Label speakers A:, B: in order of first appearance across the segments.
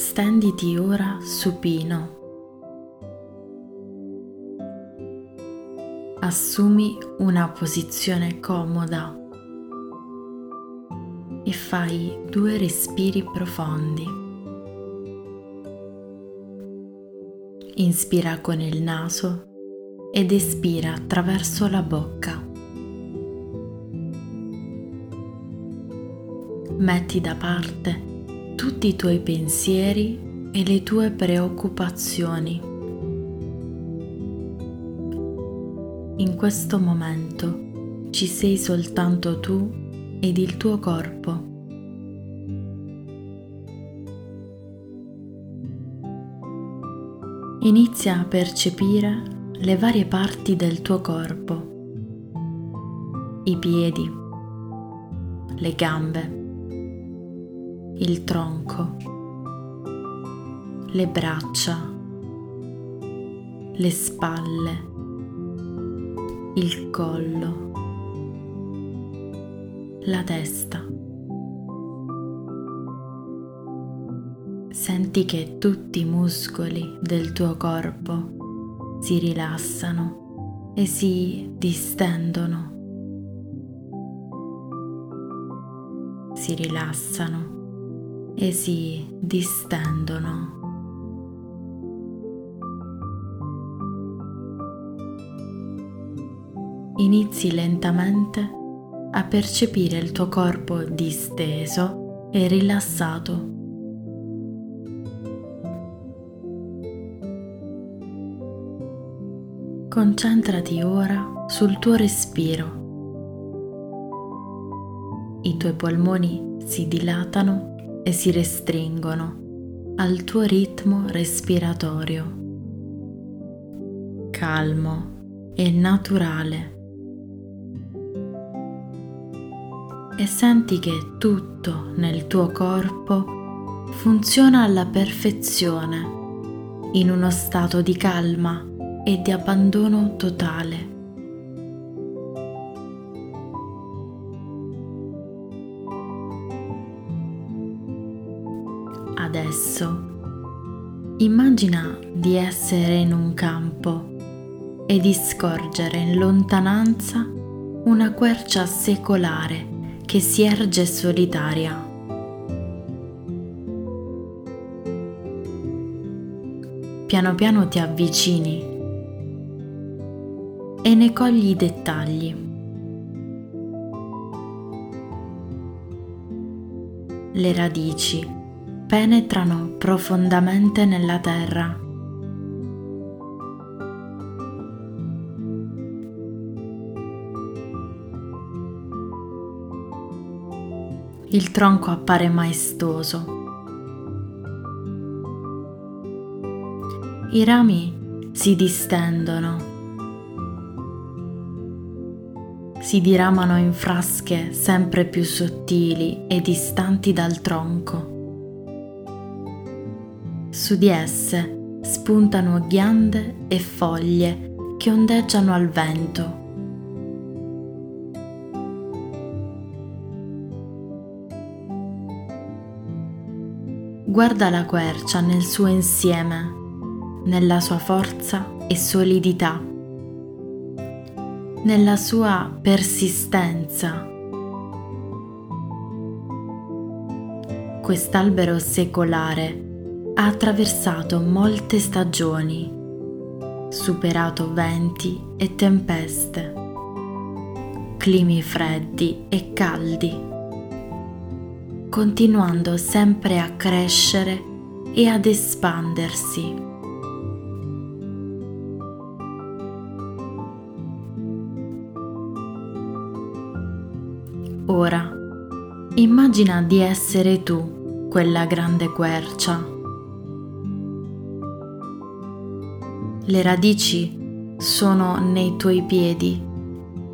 A: Stenditi ora supino. Assumi una posizione comoda e fai due respiri profondi. Inspira con il naso ed espira attraverso la bocca. Metti da parte tutti i tuoi pensieri e le tue preoccupazioni. In questo momento ci sei soltanto tu ed il tuo corpo. Inizia a percepire le varie parti del tuo corpo, i piedi, le gambe, il tronco, le braccia, le spalle, il collo, la testa. Senti che tutti i muscoli del tuo corpo si rilassano e si distendono. Si rilassano e si distendono. Inizi lentamente a percepire il tuo corpo disteso e rilassato. Concentrati ora sul tuo respiro. I tuoi polmoni si dilatano e si restringono al tuo ritmo respiratorio, calmo e naturale. E senti che tutto nel tuo corpo funziona alla perfezione, in uno stato di calma e di abbandono totale. Adesso immagina di essere in un campo e di scorgere in lontananza una quercia secolare che si erge solitaria. Piano piano ti avvicini e ne cogli i dettagli. Le radici penetrano profondamente nella terra. Il tronco appare maestoso. I rami si distendono, si diramano in frasche sempre più sottili e distanti dal tronco. Su di esse spuntano ghiande e foglie che ondeggiano al vento. Guarda la quercia nel suo insieme, nella sua forza e solidità, nella sua persistenza. Quest'albero secolare ha attraversato molte stagioni, superato venti e tempeste, climi freddi e caldi, continuando sempre a crescere e ad espandersi. Ora immagina di essere tu quella grande quercia Le radici sono nei tuoi piedi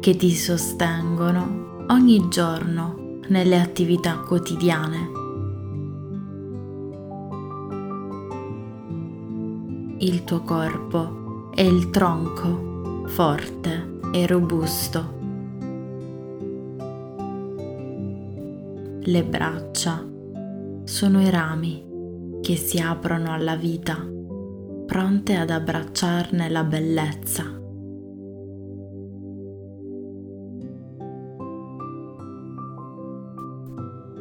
A: che ti sostengono ogni giorno nelle attività quotidiane. Il tuo corpo è il tronco forte e robusto. Le braccia sono i rami che si aprono alla vita, pronte ad abbracciarne la bellezza.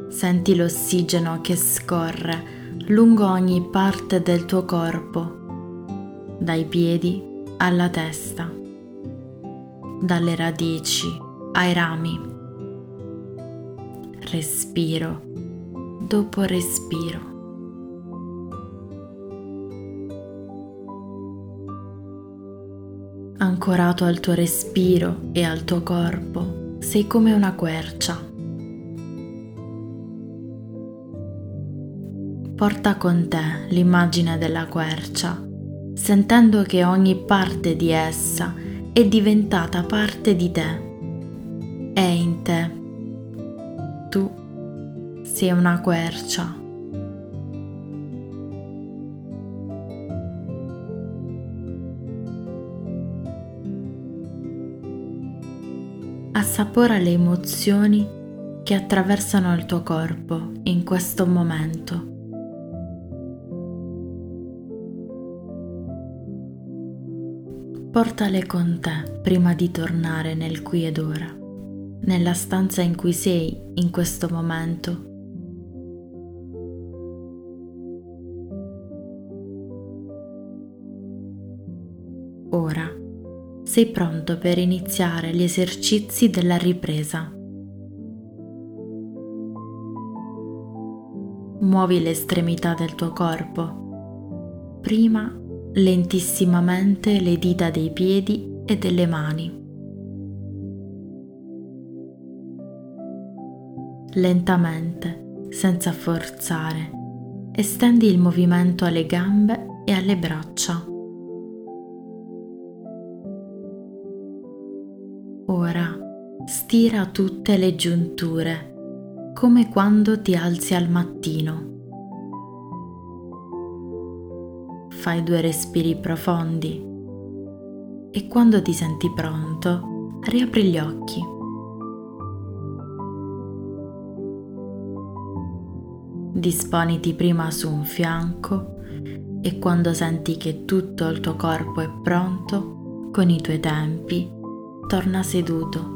A: Senti l'ossigeno che scorre lungo ogni parte del tuo corpo, dai piedi alla testa, dalle radici ai rami respiro dopo respiro. Ancorato al tuo respiro e al tuo corpo, sei come una quercia. Porta con te l'immagine della quercia, sentendo che ogni parte di essa è diventata parte di te. È in te tu sei una quercia. Assapora le emozioni che attraversano il tuo corpo in questo momento. Portale con te prima di tornare nel qui ed ora nella stanza in cui sei in questo momento. Ora sei pronto per iniziare gli esercizi della ripresa. Muovi le estremità del tuo corpo, prima lentissimamente le dita dei piedi e delle mani. lentamente, senza forzare. Estendi il movimento alle gambe e alle braccia. Stira tutte le giunture, come quando ti alzi al mattino. Fai due respiri profondi e quando ti senti pronto, riapri gli occhi. disponiti prima su un fianco e quando senti che tutto il tuo corpo è pronto, con i tuoi tempi, torna seduto